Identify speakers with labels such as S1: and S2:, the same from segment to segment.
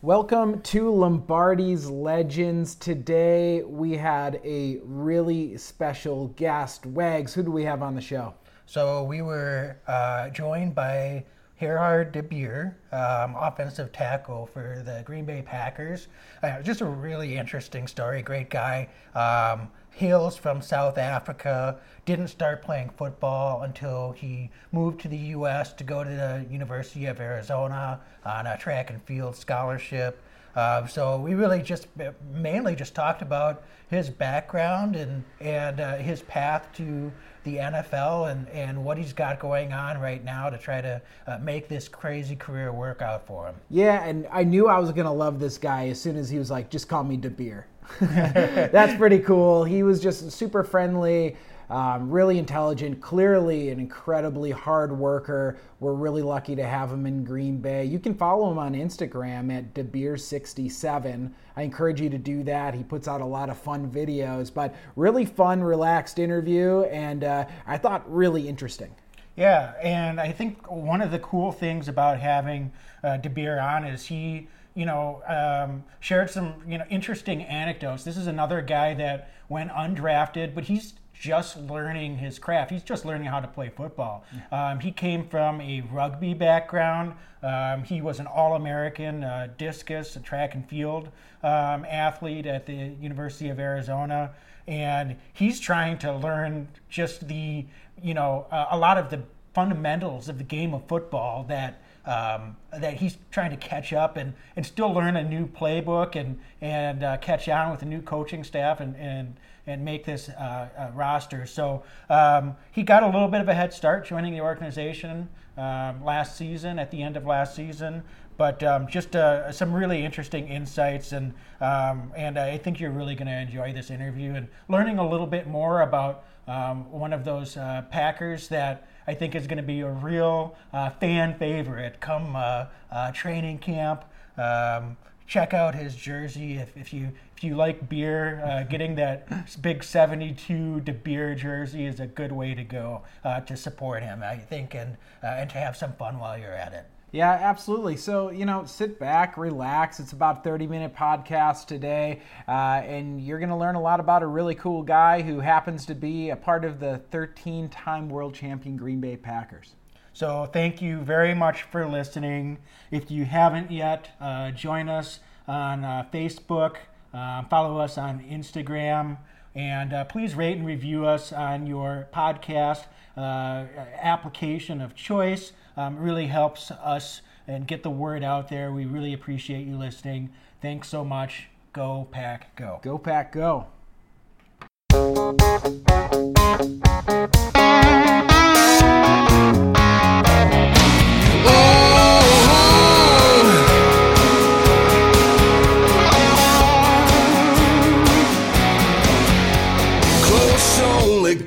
S1: Welcome to Lombardi's Legends. Today we had a really special guest. Wags, who do we have on the show?
S2: So we were uh, joined by Gerard DeBeer, um, offensive tackle for the Green Bay Packers. Uh, just a really interesting story. Great guy. Um, hails from South Africa. Didn't start playing football until he moved to the U.S. to go to the University of Arizona on a track and field scholarship. Uh, so we really just mainly just talked about his background and and uh, his path to the NFL and, and what he's got going on right now to try to uh, make this crazy career work out for him.
S1: Yeah, and I knew I was gonna love this guy as soon as he was like, "Just call me De Beer." That's pretty cool. He was just super friendly. Um, really intelligent, clearly an incredibly hard worker. We're really lucky to have him in Green Bay. You can follow him on Instagram at DeBeer67. I encourage you to do that. He puts out a lot of fun videos, but really fun, relaxed interview, and uh, I thought really interesting.
S2: Yeah, and I think one of the cool things about having uh, DeBeer on is he you know, um, shared some, you know, interesting anecdotes. This is another guy that went undrafted, but he's just learning his craft. He's just learning how to play football. Um, he came from a rugby background. Um, he was an All American uh, discus, a track and field um, athlete at the University of Arizona. And he's trying to learn just the, you know, uh, a lot of the fundamentals of the game of football that um, that he's trying to catch up and, and still learn a new playbook and and uh, catch on with a new coaching staff and and and make this uh, uh, roster. So um, he got a little bit of a head start joining the organization um, last season at the end of last season. But um, just uh, some really interesting insights, and um, and I think you're really going to enjoy this interview and learning a little bit more about um, one of those uh, Packers that I think is going to be a real uh, fan favorite come uh, uh, training camp. Um, check out his jersey if, if you if you like beer. Uh, getting that big '72 De Beer jersey is a good way to go uh, to support him, I think, and uh, and to have some fun while you're at it.
S1: Yeah, absolutely. So, you know, sit back, relax. It's about 30 minute podcast today, uh, and you're going to learn a lot about a really cool guy who happens to be a part of the 13 time world champion Green Bay Packers.
S2: So, thank you very much for listening. If you haven't yet, uh, join us on uh, Facebook, uh, follow us on Instagram, and uh, please rate and review us on your podcast uh, application of choice um, really helps us and get the word out there. We really appreciate you listening. Thanks so much. Go Pack Go.
S1: Go Pack Go.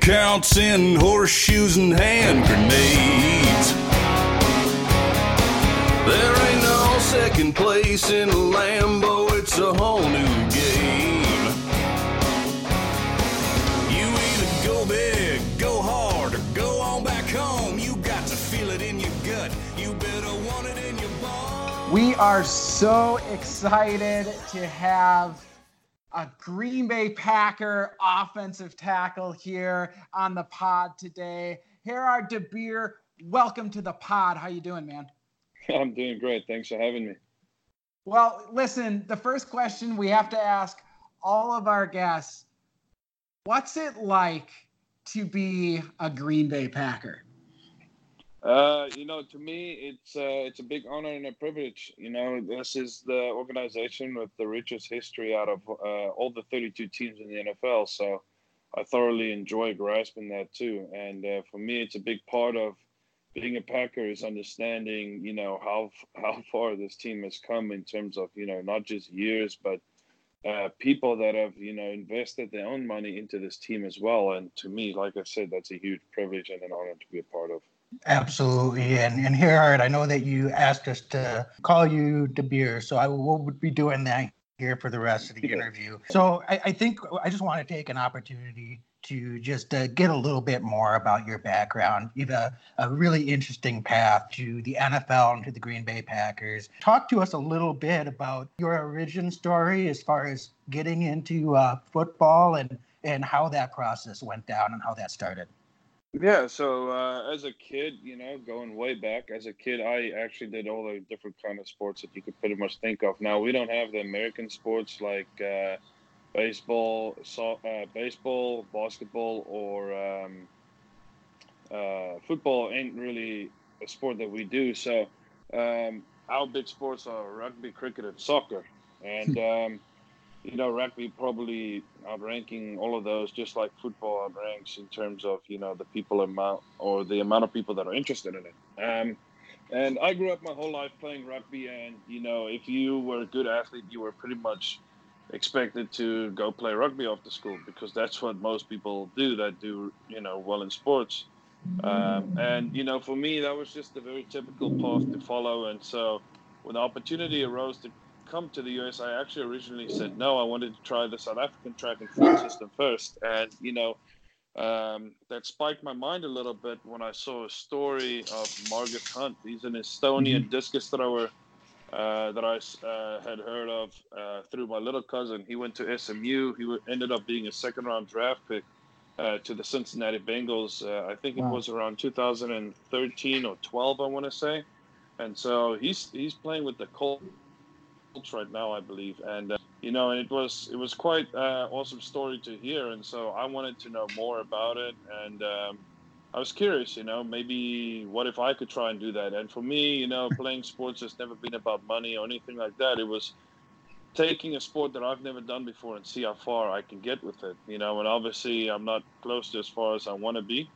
S3: Counts in horseshoes and hand grenades. There ain't no second place in Lambeau, it's a whole new game. You either go big, go hard, or go on back home. You got to feel it in your gut. You better want it in your bones.
S1: We are so excited to have a Green Bay Packer offensive tackle here on the pod today. Gerard DeBeer, welcome to the pod. How you doing, man?
S4: I'm doing great. Thanks for having me.
S1: Well, listen, the first question we have to ask all of our guests what's it like to be a Green Bay Packer?
S4: Uh, you know, to me, it's uh, it's a big honor and a privilege. You know, this is the organization with the richest history out of uh, all the 32 teams in the NFL. So I thoroughly enjoy grasping that too. And uh, for me, it's a big part of being a Packer is understanding, you know, how how far this team has come in terms of, you know, not just years, but uh, people that have, you know, invested their own money into this team as well. And to me, like I said, that's a huge privilege and an honor to be a part of.
S2: Absolutely, and and Gerard, I know that you asked us to call you De Beer, so I will be doing that here for the rest of the interview. So I, I think I just want to take an opportunity
S5: to just uh, get a little bit more about your background. You have a, a really interesting path to the NFL and to the Green Bay Packers. Talk to us a little bit about your origin story as far as getting into uh, football and, and how that process went down and how that started.
S4: Yeah, so uh, as a kid, you know, going way back, as a kid, I actually did all the different kind of sports that you could pretty much think of. Now we don't have the American sports like uh, baseball, so, uh, baseball, basketball, or um, uh, football. Ain't really a sport that we do. So um, our big sports are rugby, cricket, and soccer, and um, you know, rugby probably outranking all of those, just like football outranks in terms of you know the people amount or the amount of people that are interested in it. Um, and I grew up my whole life playing rugby, and you know, if you were a good athlete, you were pretty much expected to go play rugby after school because that's what most people do that do you know well in sports. Um, and you know, for me, that was just a very typical path to follow. And so, when the opportunity arose to come to the US, I actually originally said no. I wanted to try the South African track and field system first, and you know, um, that spiked my mind a little bit when I saw a story of Margus Hunt. He's an Estonian mm-hmm. discus thrower uh, that I uh, had heard of uh, through my little cousin. He went to SMU. He ended up being a second round draft pick uh, to the Cincinnati Bengals. Uh, I think it was around 2013 or 12, I want to say. And so he's he's playing with the Colts right now, I believe. And uh, you know, and it was it was quite awesome story to hear. And so I wanted to know more about it. And um, I was curious, you know, maybe what if I could try and do that? And for me, you know, playing sports has never been about money or anything like that. It was taking a sport that I've never done before and see how far I can get with it, you know. And obviously, I'm not close to as far as I want to be,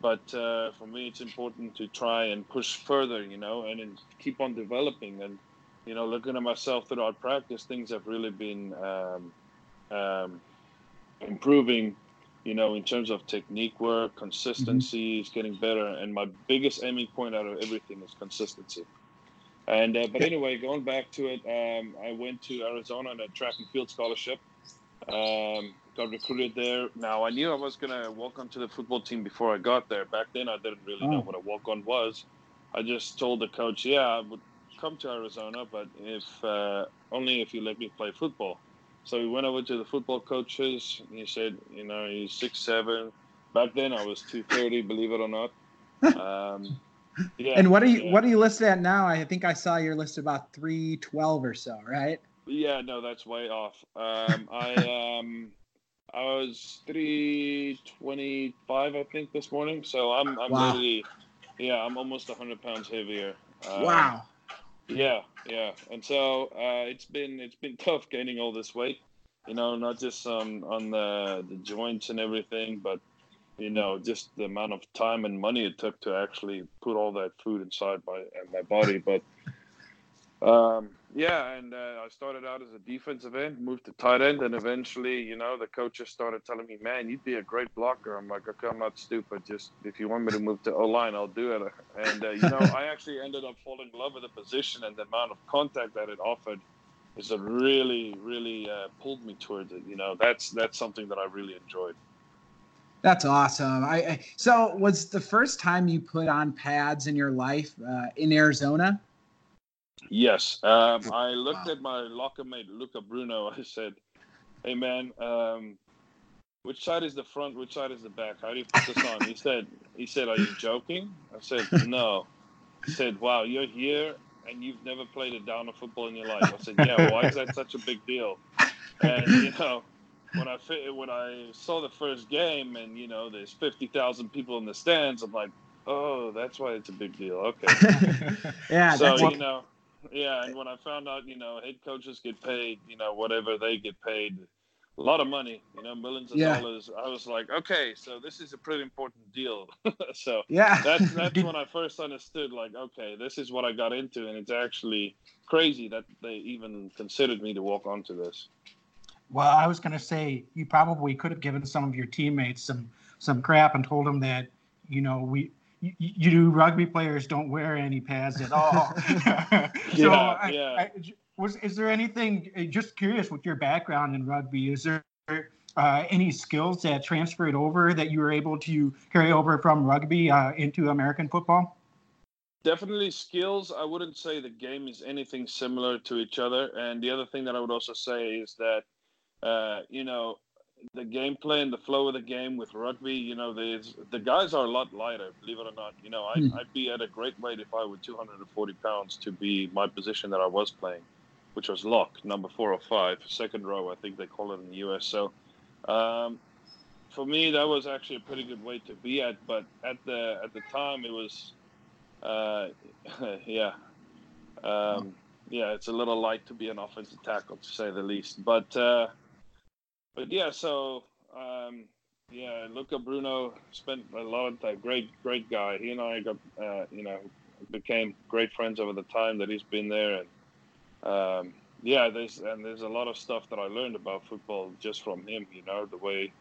S4: but uh, for me, it's important to try and push further, you know, and, and keep on developing. And you know, looking at myself throughout practice, things have really been um, um, improving you know, in terms of technique work, consistency mm-hmm. is getting better. And my biggest aiming point out of everything is consistency. And uh, but anyway, going back to it, um, I went to Arizona on a track and field scholarship. Um, got recruited there. Now I knew I was gonna walk onto the football team before I got there. Back then, I didn't really oh. know what a walk on was. I just told the coach, "Yeah, I would come to Arizona, but if uh, only if you let me play football." So we went over to the football coaches. he said, you know, he's six seven. Back then I was two thirty, believe it or not. Um,
S1: yeah. And what are you yeah. what are you listed at now? I think I saw your list about three twelve or so, right?
S4: Yeah, no, that's way off. Um, I um, I was three twenty five, I think, this morning. So I'm I'm wow. literally, yeah, I'm almost hundred pounds heavier.
S1: Um, wow.
S4: Yeah, yeah, and so uh, it's been it's been tough gaining all this weight. You know, not just on on the the joints and everything, but you know, just the amount of time and money it took to actually put all that food inside my my body. But um, yeah, and uh, I started out as a defensive end, moved to tight end, and eventually, you know, the coaches started telling me, "Man, you'd be a great blocker." I'm like, "Okay, I'm not stupid. Just if you want me to move to O line, I'll do it." And uh, you know, I actually ended up falling in love with the position and the amount of contact that it offered. Is it really, really uh, pulled me towards it? You know, that's that's something that I really enjoyed.
S1: That's awesome. I, I so was the first time you put on pads in your life uh, in Arizona.
S4: Yes. Um, I looked wow. at my locker mate, Luca Bruno. I said, hey, man, um, which side is the front? Which side is the back? How do you put this on? He said, he said, are you joking? I said, no. He said, wow, you're here and you've never played a down of football in your life. I said, yeah, why is that such a big deal? And, you know, when I when I saw the first game and, you know, there's 50,000 people in the stands, I'm like, oh, that's why it's a big deal. Okay.
S1: yeah.
S4: So, you know, yeah, and when I found out, you know, head coaches get paid, you know, whatever they get paid, a lot of money, you know, millions of yeah. dollars. I was like, okay, so this is a pretty important deal. so
S1: yeah,
S4: that's that's when I first understood, like, okay, this is what I got into, and it's actually crazy that they even considered me to walk onto this.
S2: Well, I was going to say you probably could have given some of your teammates some some crap and told them that, you know, we you, you rugby players don't wear any pads at all. so yeah, I, yeah. I, was is there anything? Uh, just curious with your background in rugby, is there
S5: uh, any skills that transferred over that you were able to carry over from rugby uh, into American football?
S4: Definitely skills. I wouldn't say the game is anything similar to each other. And the other thing that I would also say is that, uh, you know, the gameplay and the flow of the game with rugby, you know, there's, the guys are a lot lighter, believe it or not. You know, I, hmm. I'd be at a great weight if I were 240 pounds to be my position that I was playing, which was lock, number four or five, second row, I think they call it in the US. So, um, for me, that was actually a pretty good weight to be at. But at the at the time, it was, uh, yeah, um, yeah, it's a little light to be an offensive tackle, to say the least. But uh, but yeah, so um, yeah, Luca Bruno spent a lot of time. Great, great guy. He and I got uh, you know became great friends over the time that he's been there, and um, yeah, there's and there's a lot of stuff that I learned about football just from him. You know, the way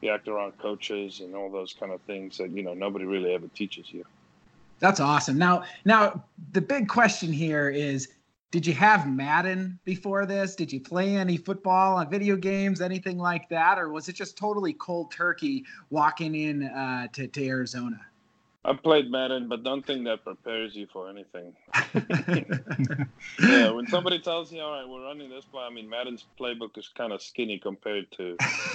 S4: he acted around coaches and all those kind of things that you know nobody really ever teaches you.
S1: That's awesome. Now, now the big question here is did you have Madden before this? Did you play any football on video games, anything like that, or was it just totally cold turkey walking in uh, to, to Arizona?
S4: I played Madden, but don't think that prepares you for anything. yeah, when somebody tells you, "All right, we're running this play," I mean, Madden's playbook is kind of skinny compared to.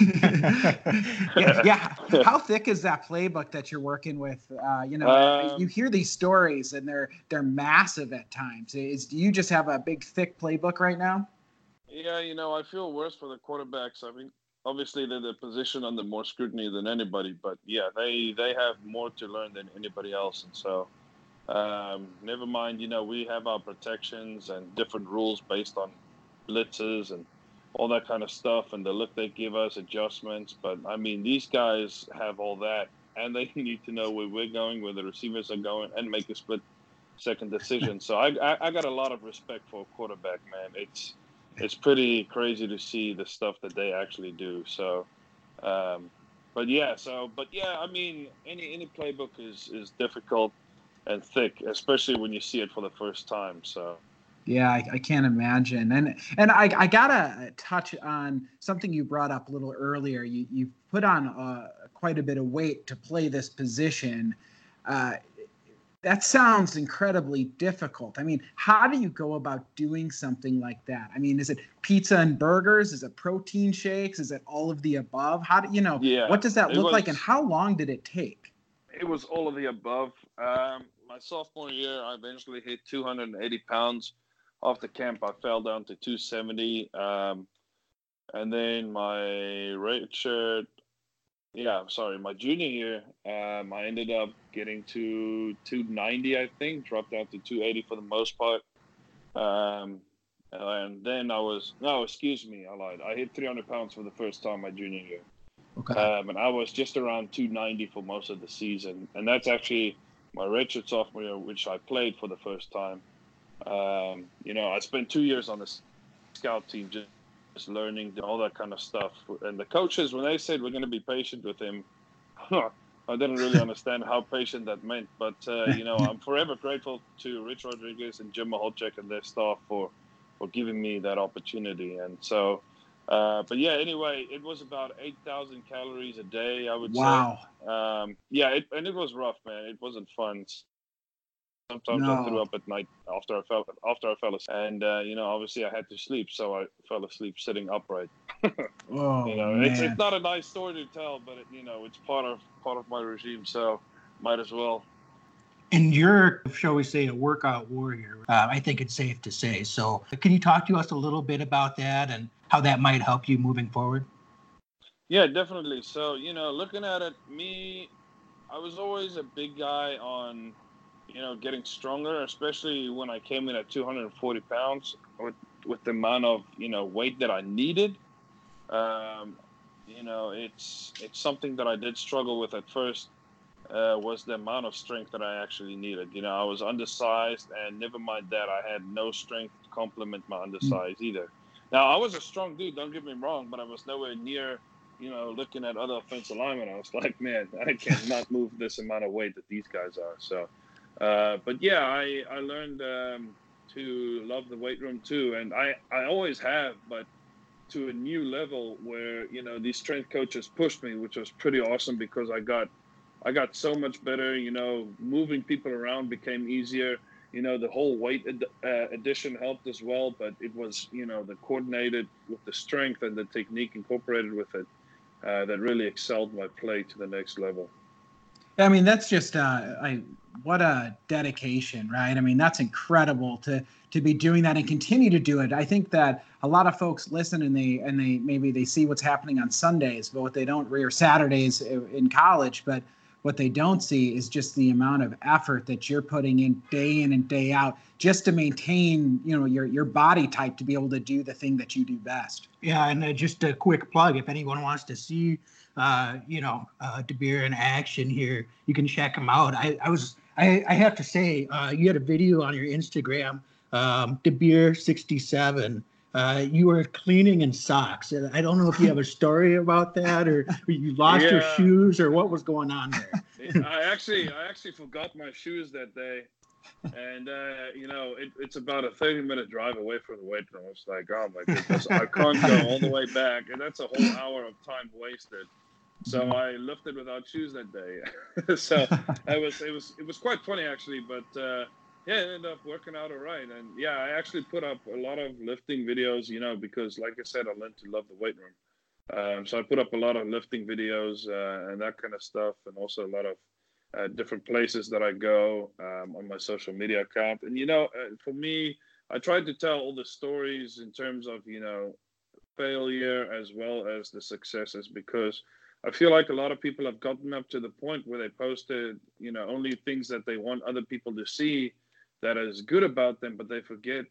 S1: yeah, yeah, how thick is that playbook that you're working with? Uh, you know, um, you hear these stories, and they're they're massive at times. Is do you just have a big thick playbook right now?
S4: Yeah, you know, I feel worse for the quarterbacks. I mean, obviously they're the position under more scrutiny than anybody, but yeah, they they have more to learn than anybody else, and so um, never mind. You know, we have our protections and different rules based on blitzes and all that kind of stuff, and the look they give us, adjustments. But I mean, these guys have all that, and they need to know where we're going, where the receivers are going, and make a split second decision. So I, I, I got a lot of respect for a quarterback, man. It's it's pretty crazy to see the stuff that they actually do. So, um, but yeah, so but yeah, I mean, any any playbook is is difficult and thick, especially when you see it for the first time. So.
S1: Yeah, I, I, can't imagine. And and I, I gotta touch on something you brought up a little earlier. You you put on uh, quite a bit of weight to play this position. Uh, that sounds incredibly difficult. I mean, how do you go about doing something like that? I mean, is it pizza and burgers? Is it protein shakes? Is it all of the above? How do you know? Yeah, what does that look was, like, and how long did it take?
S4: It was all of the above. Um, my sophomore year, I eventually hit 280 pounds. Off the camp, I fell down to 270. Um, and then my red shirt yeah, I'm sorry, my junior year, um, I ended up getting to 290, I think, dropped down to 280 for the most part. Um, and then I was, no, excuse me, I lied. I hit 300 pounds for the first time my junior year. Okay. Um, and I was just around 290 for most of the season. And that's actually my redshirt sophomore year, which I played for the first time. Um, you know, I spent two years on the scout team just just learning all that kind of stuff. And the coaches, when they said we're going to be patient with him, I didn't really understand how patient that meant. But uh, you know, I'm forever grateful to Rich Rodriguez and Jim Michalczik and their staff for for giving me that opportunity. And so, uh, but yeah, anyway, it was about 8,000 calories a day, I would
S1: wow.
S4: say. Um, yeah, it, and it was rough, man. It wasn't fun. Sometimes no. I threw up at night after I fell after I fell asleep, and uh, you know, obviously I had to sleep, so I fell asleep sitting upright.
S1: oh,
S4: you know, man. it's it's not a nice story to tell, but it, you know, it's part of part of my regime, so might as well.
S5: And you're, shall we say, a workout warrior. Uh, I think it's safe to say. So, can you talk to us a little bit about that and how that might help you moving forward?
S4: Yeah, definitely. So, you know, looking at it, me, I was always a big guy on you know, getting stronger, especially when I came in at 240 pounds with, with the amount of, you know, weight that I needed. Um, you know, it's it's something that I did struggle with at first. Uh, was the amount of strength that I actually needed. You know, I was undersized, and never mind that, I had no strength to complement my undersize mm. either. Now, I was a strong dude, don't get me wrong, but I was nowhere near, you know, looking at other offensive linemen. I was like, man, I cannot move this amount of weight that these guys are. So, uh, but yeah, I I learned um, to love the weight room too, and I I always have. But to a new level where you know these strength coaches pushed me, which was pretty awesome because I got I got so much better. You know, moving people around became easier. You know, the whole weight ad- uh, addition helped as well, but it was you know the coordinated with the strength and the technique incorporated with it uh, that really excelled my play to the next level.
S1: I mean, that's just uh, I what a dedication, right? I mean, that's incredible to to be doing that and continue to do it. I think that a lot of folks listen and they and they maybe they see what's happening on Sundays, but what they don't or Saturdays in college, but what they don't see is just the amount of effort that you're putting in day in and day out just to maintain, you know, your your body type to be able to do the thing that you do best.
S5: Yeah, and uh, just a quick plug: if anyone wants to see, uh, you know, uh, DeBeer in action here, you can check him out. I, I was, I, I have to say, uh, you had a video on your Instagram, um, DeBeer sixty seven uh, you were cleaning in socks. I don't know if you have a story about that, or you lost yeah. your shoes, or what was going on there.
S4: I actually, I actually forgot my shoes that day, and uh, you know, it, it's about a thirty-minute drive away from the weight room. It's like, oh my goodness, I can't go all the way back, and that's a whole hour of time wasted. So mm-hmm. I lifted without shoes that day. so it was, it was, it was quite funny actually, but. Uh, yeah, it ended up working out all right. And yeah, I actually put up a lot of lifting videos, you know, because like I said, I learned to love the weight room. Um, so I put up a lot of lifting videos uh, and that kind of stuff, and also a lot of uh, different places that I go um, on my social media account. And you know, uh, for me, I tried to tell all the stories in terms of you know failure as well as the successes because I feel like a lot of people have gotten up to the point where they posted you know only things that they want other people to see that is good about them, but they forget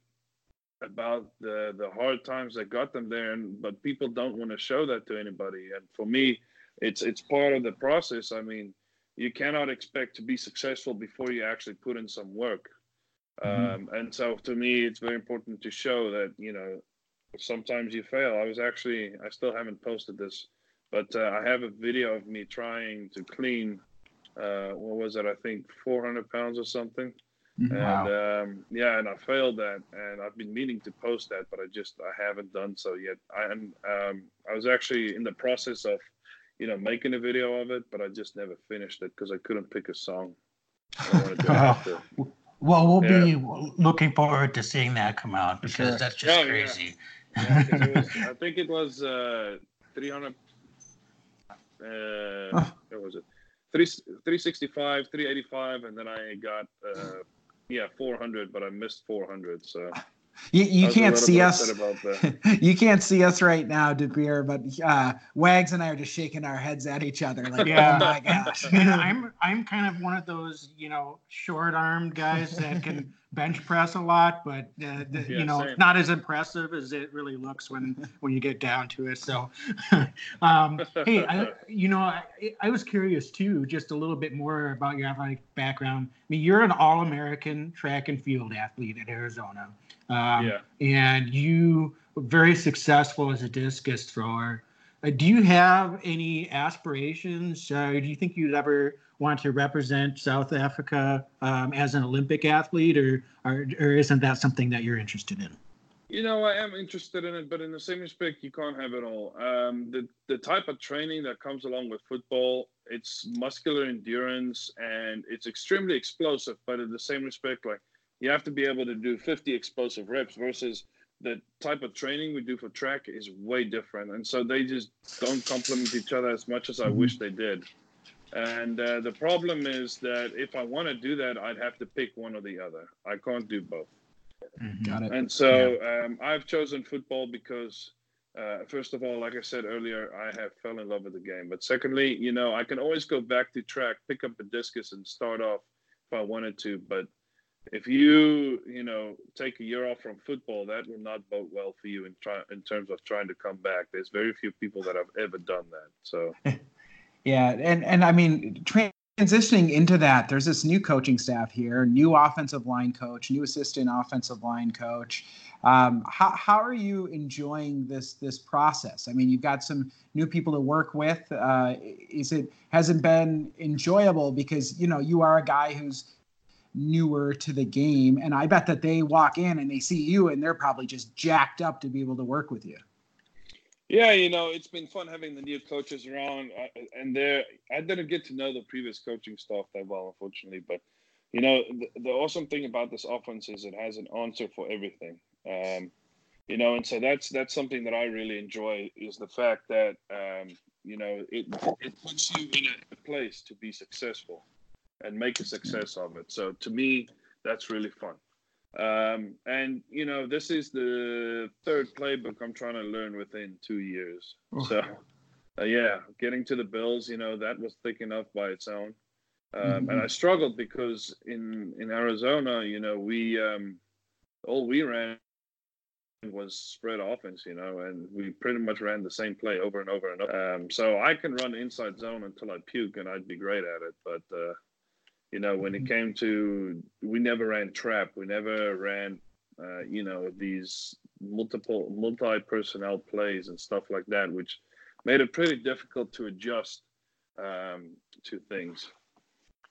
S4: about the the hard times that got them there. And but people don't want to show that to anybody. And for me, it's it's part of the process. I mean, you cannot expect to be successful before you actually put in some work. Mm-hmm. Um, and so to me, it's very important to show that you know sometimes you fail. I was actually I still haven't posted this, but uh, I have a video of me trying to clean. Uh, what was it? I think 400 pounds or something. Mm-hmm. Wow. And um, yeah, and I failed that, and I've been meaning to post that, but I just I haven't done so yet. I am um, I was actually in the process of, you know, making a video of it, but I just never finished it because I couldn't pick a song.
S5: well, we'll yeah. be looking forward to seeing that come out because sure. that's just oh, crazy.
S4: Yeah. yeah was, I think it was uh, 300. Uh, what was it? 3, 365, 385, and then I got uh, yeah, 400, but I missed 400. So
S1: you, you can't see us. you can't see us right now, DeBeer, but uh, Wags and I are just shaking our heads at each other like, yeah. oh my gosh.
S2: I'm I'm kind of one of those you know short-armed guys that can bench press a lot, but uh, the, yeah, you know same. not as impressive as it really looks when when you get down to it. So, um, hey, I, you know, I, I was curious too, just a little bit more about your athletic background. I mean, you're an All-American track and field athlete at Arizona. Um, yeah. And you were very successful as a discus thrower. Uh, do you have any aspirations? Uh, do you think you'd ever want to represent South Africa um, as an Olympic athlete, or, or, or isn't that something that you're interested in?
S4: You know, I am interested in it, but in the same respect, you can't have it all. Um, the the type of training that comes along with football, it's muscular endurance and it's extremely explosive. But in the same respect, like you have to be able to do 50 explosive reps versus the type of training we do for track is way different and so they just don't complement each other as much as i mm-hmm. wish they did and uh, the problem is that if i want to do that i'd have to pick one or the other i can't do both
S1: mm-hmm. Got it.
S4: and so yeah. um, i've chosen football because uh, first of all, like I said earlier, I have fell in love with the game. But secondly, you know, I can always go back to track, pick up a discus, and start off if I wanted to. But if you you know take a year off from football, that will not bode well for you in try in terms of trying to come back. There's very few people that have ever done that. So,
S1: yeah, and and I mean transitioning into that, there's this new coaching staff here, new offensive line coach, new assistant offensive line coach. Um, how, how are you enjoying this this process? I mean, you've got some new people to work with. Uh, is it has it been enjoyable because you know you are a guy who's newer to the game. And I bet that they walk in and they see you and they're probably just jacked up to be able to work with you.
S4: Yeah, you know, it's been fun having the new coaches around, uh, and there I didn't get to know the previous coaching staff that well, unfortunately. But you know, the, the awesome thing about this offense is it has an answer for everything. Um, you know, and so that's that's something that I really enjoy is the fact that um, you know it it puts you in a place to be successful and make a success of it. So to me, that's really fun. Um, and you know, this is the third playbook I'm trying to learn within two years. So, uh, yeah, getting to the Bills, you know, that was thick enough by its own. Um, mm-hmm. And I struggled because in in Arizona, you know, we um, all we ran was spread offense, you know, and we pretty much ran the same play over and over and over. Um, so I can run inside zone until I puke, and I'd be great at it. But uh, you know, when it mm-hmm. came to, we never ran trap. We never ran, uh, you know, these multiple multi personnel plays and stuff like that, which made it pretty difficult to adjust um, to things.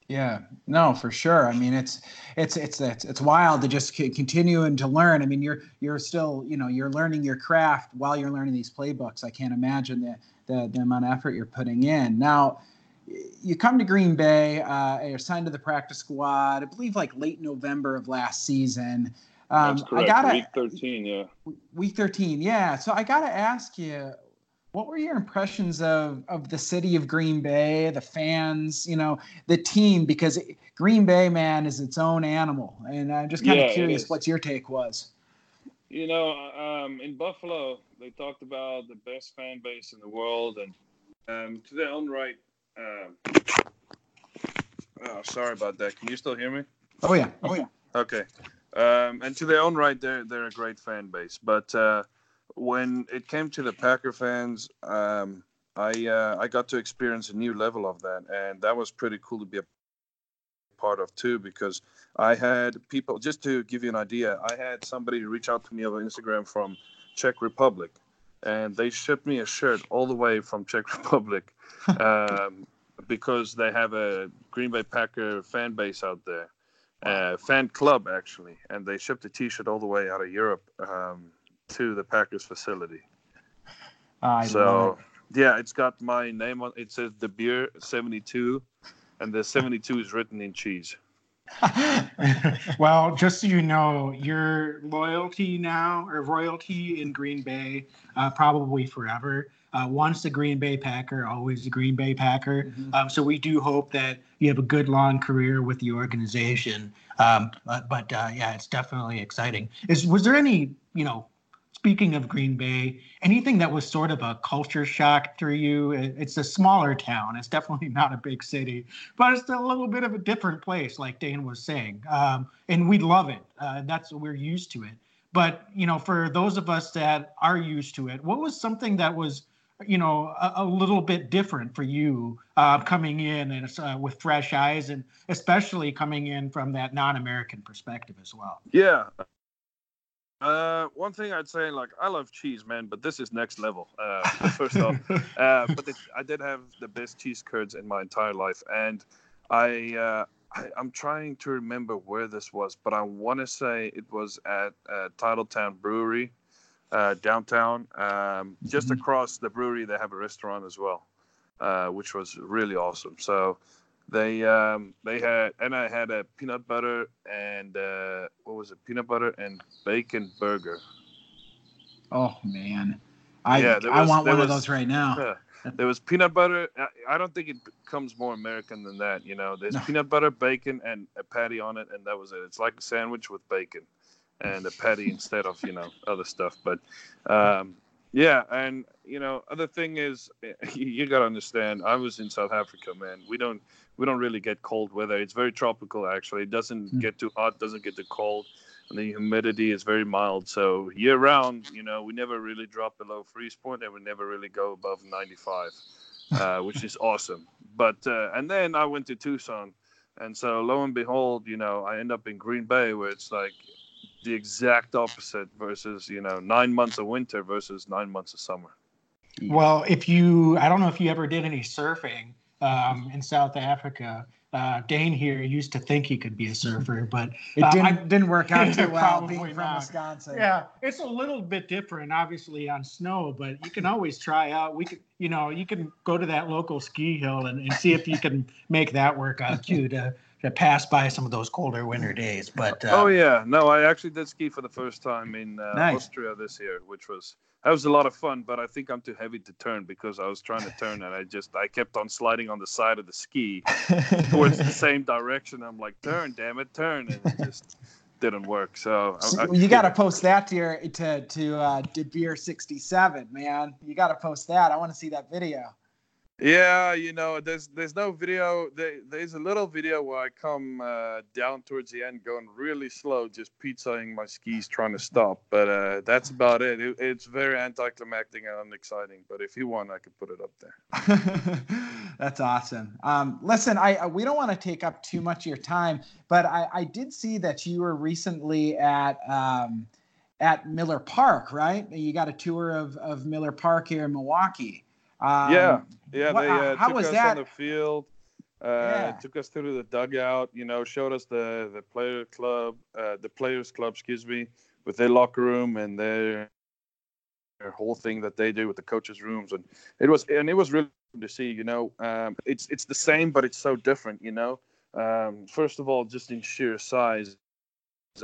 S1: Yeah, no, for sure. I mean, it's it's it's it's it's wild to just continue and to learn. I mean, you're you're still you know you're learning your craft while you're learning these playbooks. I can't imagine the the, the amount of effort you're putting in. Now, you come to Green Bay, uh, you're signed to the practice squad. I believe like late November of last season.
S4: Um, That's correct. I gotta, week 13, yeah.
S1: Week 13, yeah. So I got to ask you, what were your impressions of of the city of Green Bay, the fans, you know, the team? Because Green Bay, man, is its own animal, and I'm just kind of yeah, curious what your take was.
S4: You know, um, in Buffalo, they talked about the best fan base in the world, and um, to their own right, um, oh, sorry about that. Can you still hear me?
S1: Oh yeah. Oh yeah.
S4: Okay. Um, and to their own right, they're they're a great fan base. But uh, when it came to the Packer fans, um, I uh, I got to experience a new level of that, and that was pretty cool to be a part of too. Because I had people, just to give you an idea, I had somebody reach out to me over Instagram from Czech Republic, and they shipped me a shirt all the way from Czech Republic um, because they have a Green Bay Packer fan base out there, uh, fan club actually, and they shipped a T-shirt all the way out of Europe um, to the Packers facility.
S1: I
S4: so it. yeah, it's got my name on. It says De Beer seventy two, and the seventy two is written in cheese.
S2: well, just so you know, your loyalty now or royalty in Green Bay, uh, probably forever. Uh, once a Green Bay Packer, always a Green Bay Packer. Mm-hmm. Um, so we do hope that you have a good long career with the organization. Um, but, but uh, yeah, it's definitely exciting. Is was there any you know speaking of Green Bay, anything that was sort of a culture shock to you? It's a smaller town. It's definitely not a big city, but it's a little bit of a different place, like Dan was saying. Um, and we love it. Uh, that's we're used to it. But you know, for those of us that are used to it, what was something that was you know a, a little bit different for you uh, coming in and uh, with fresh eyes and especially coming in from that non-american perspective as well
S4: yeah uh, one thing I'd say, like, I love cheese, man, but this is next level. Uh, first off, uh, but it, I did have the best cheese curds in my entire life, and I, uh, I am trying to remember where this was, but I want to say it was at uh, Titletown Brewery, uh, downtown. Um, just mm-hmm. across the brewery, they have a restaurant as well, uh, which was really awesome. So they um, they had and I had a peanut butter and uh, what was it? Peanut butter and bacon burger.
S1: Oh man, I yeah, was, I want one was, of those right now. Yeah.
S4: There was peanut butter. I don't think it comes more American than that. You know, there's no. peanut butter, bacon, and a patty on it, and that was it. It's like a sandwich with bacon and a patty instead of you know other stuff. But um, yeah, and you know, other thing is, you, you got to understand. I was in South Africa, man. We don't we don't really get cold weather. It's very tropical actually. It doesn't mm. get too hot, doesn't get too cold, and the humidity is very mild. So year round, you know, we never really drop below freeze point, and we never really go above 95, uh, which is awesome. But uh, and then I went to Tucson, and so lo and behold, you know, I end up in Green Bay where it's like the exact opposite versus you know nine months of winter versus nine months of summer.
S2: Well, if you, I don't know if you ever did any surfing um, in South Africa. uh, Dane here used to think he could be a surfer, but
S1: It
S2: uh,
S1: didn't
S2: I-
S1: didn't work out too well
S2: Probably
S1: being from
S2: not.
S1: Wisconsin.
S2: Yeah, it's a little bit different, obviously, on snow, but you can always try out. We could, you know, you can go to that local ski hill and, and see if you can make that work out too to to pass by some of those colder winter days. But uh,
S4: Oh yeah, no, I actually did ski for the first time in uh,
S1: Nice.
S4: Austria this year, which was that was a lot of fun. But I think I'm too heavy to turn because I was trying to turn and I just I kept on sliding on the side of the ski towards the same direction. I'm like, turn, damn it, turn, and it just didn't work. So I, I,
S1: you got to post that to your to to uh, De Beer sixty seven, man. You got to post that. I want to see that video.
S4: Yeah, you know, there's there's no video. There, there's a little video where I come uh, down towards the end, going really slow, just pizzaing my skis, trying to stop. But uh, that's about it. it. It's very anticlimactic and unexciting. But if you want, I could put it up there.
S1: That's awesome. Um, listen, I I- we don't want to take up too much of your time, but I, I did see that you were recently at um, at Miller Park, right? You got a tour of, of Miller Park here in Milwaukee. Um,
S4: yeah, yeah.
S1: what-
S4: they
S1: uh,
S4: uh,
S1: how
S4: took
S1: was
S4: us
S1: that?
S4: on the field. Uh,
S1: Yeah.
S4: Took us through the dugout. You know, showed us the the player club, uh, the players club, excuse me, with their locker room and their their whole thing that they do with the coaches' rooms, and it was and it was really to see. You know, um, it's it's the same, but it's so different. You know, um, first of all, just in sheer size.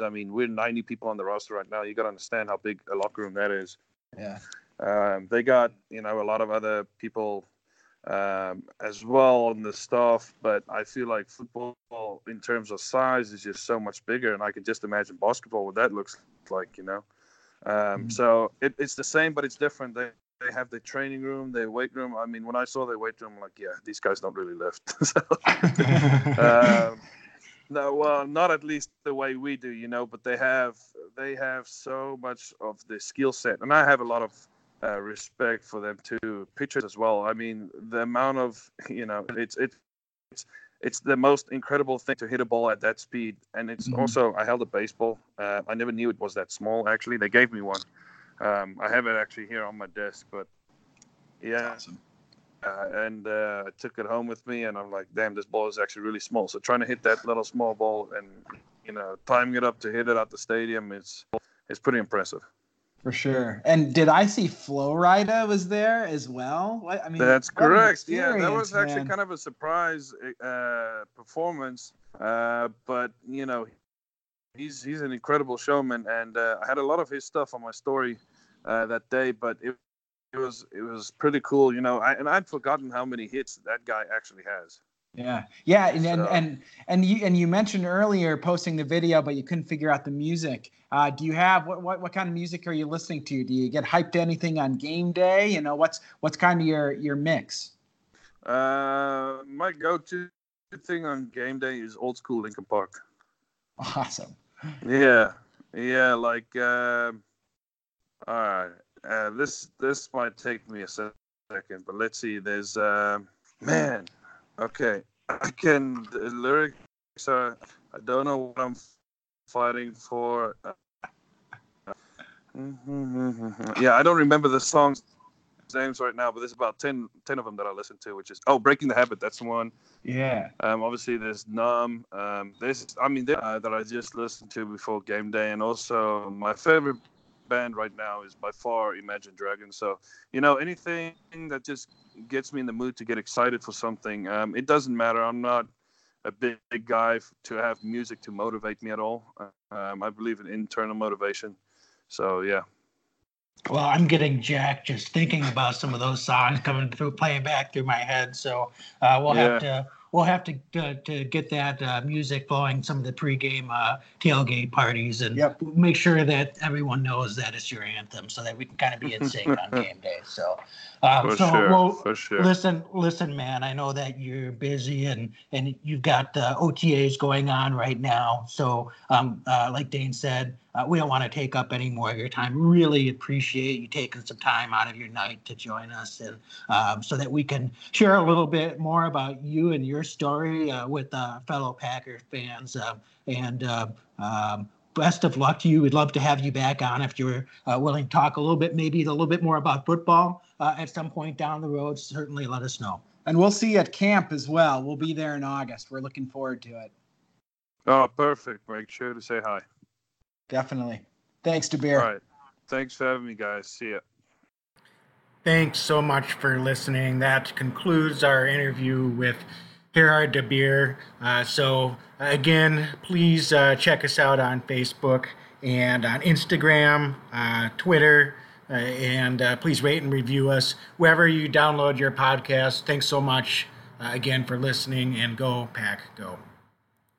S4: I mean, we're 90 people on the roster right now. You got to understand how big a locker room that is.
S1: Yeah.
S4: Um, they got you know a lot of other people um, as well on the staff, but I feel like football in terms of size is just so much bigger, and I can just imagine basketball what that looks like. You know, um,
S1: Mhm.
S4: so it, it's the same, but it's different. They they have their training room, their weight room. I mean, when I saw their weight room, I'm like, yeah, these guys don't really lift. so, um, no, well, not at least the way we do, you know. But they have they have so much of the skill set, and I have a lot of uh, respect for them too. Pitchers as well. I mean, the amount of you know, it's it's it's it's the most incredible thing to hit a ball at that speed, and it's
S1: Mhm.
S4: also I held a baseball. Uh, I never knew it was that small. Actually, they gave me one. Um, I have it actually here on my desk, but yeah,
S1: Awesome.
S4: uh, and uh, I took it home with me, and I'm like, damn, this ball is actually really small. So trying to hit that little small ball and you know timing it up to hit it out the stadium is is pretty impressive.
S1: For sure. And did I see Flo Rida was there as well? I mean,
S4: That's correct. Yeah, that was
S1: experience,
S4: actually
S1: man.
S4: kind of a surprise uh, performance, uh, but you know, he's he's an incredible showman, and uh, I had a lot of his stuff on my story uh, that day, but it. It was it was pretty cool, you know. I, and I'd forgotten how many hits that guy actually has.
S1: Yeah, yeah, and and,
S4: So-
S1: and and you and you mentioned earlier posting the video, but you couldn't figure out the music. Uh, do you have what, what what kind of music are you listening to? Do you get hyped to anything on game day? You know, what's what's kind of your your mix?
S4: Uh, my go-to thing on game day is old school Linkin Park.
S1: Awesome.
S4: Yeah, yeah. Like, um all right. Uh, this this might take me a second, but let's see. There's, um man. Okay, I can. The lyrics are. I don't know what I'm fighting for. yeah, I don't remember the songs names right now, but there's about 10, 10 of them that I listen to, which is oh, Breaking the Habit. That's the one.
S1: Yeah.
S4: Um, obviously, there's Numb. Um, there's, I mean, there, uh, that I just listened to before game day, and also my favorite band right now is by far Imagine Dragons. So, you know, anything that just gets me in the mood to get excited for something. Um, it doesn't matter. I'm not a big, big guy f- to have music to motivate me at all. Um, I believe in internal motivation. So, yeah.
S2: Well, I'm getting jacked just thinking about some of those songs coming through, playing back through my head. So uh, we'll have to we'll have to to, to get that uh, music flowing. Some of the pregame uh, tailgate parties, and
S1: Yep.
S2: make sure that everyone knows that it's your anthem, so that we can kind of be in sync on game day. So, um,
S4: For
S2: so
S4: sure.
S2: well,
S4: for sure.
S2: Listen, listen, man. I know that you're busy and and you've got uh, OTAs going on right now. So, um, uh, like Dane said, uh, we don't want to take up any more of your time. Really appreciate you taking some time out of your night to join us, and um, so that we can share a little bit more about you and your story uh, with uh, fellow Packer fans. And um, best of luck to you. We'd love to have you back on if you're uh, willing to talk a little bit, maybe a little bit more about football uh, at some point down the road. Certainly, let us know.
S1: And we'll see you at camp as well. We'll be there in August. We're looking forward to it.
S4: Oh, perfect. Make sure to say hi.
S1: Definitely. Thanks, DeBeer.
S4: All right. Thanks for having me, guys. See ya.
S2: Thanks so much for listening. That concludes our interview with Gerard DeBeer. Uh, so, again, please uh, check us out on Facebook and on Instagram, uh, Twitter, uh, and uh, please rate and review us wherever you download your podcast. Thanks so much uh, again for listening, and go, Pack, go.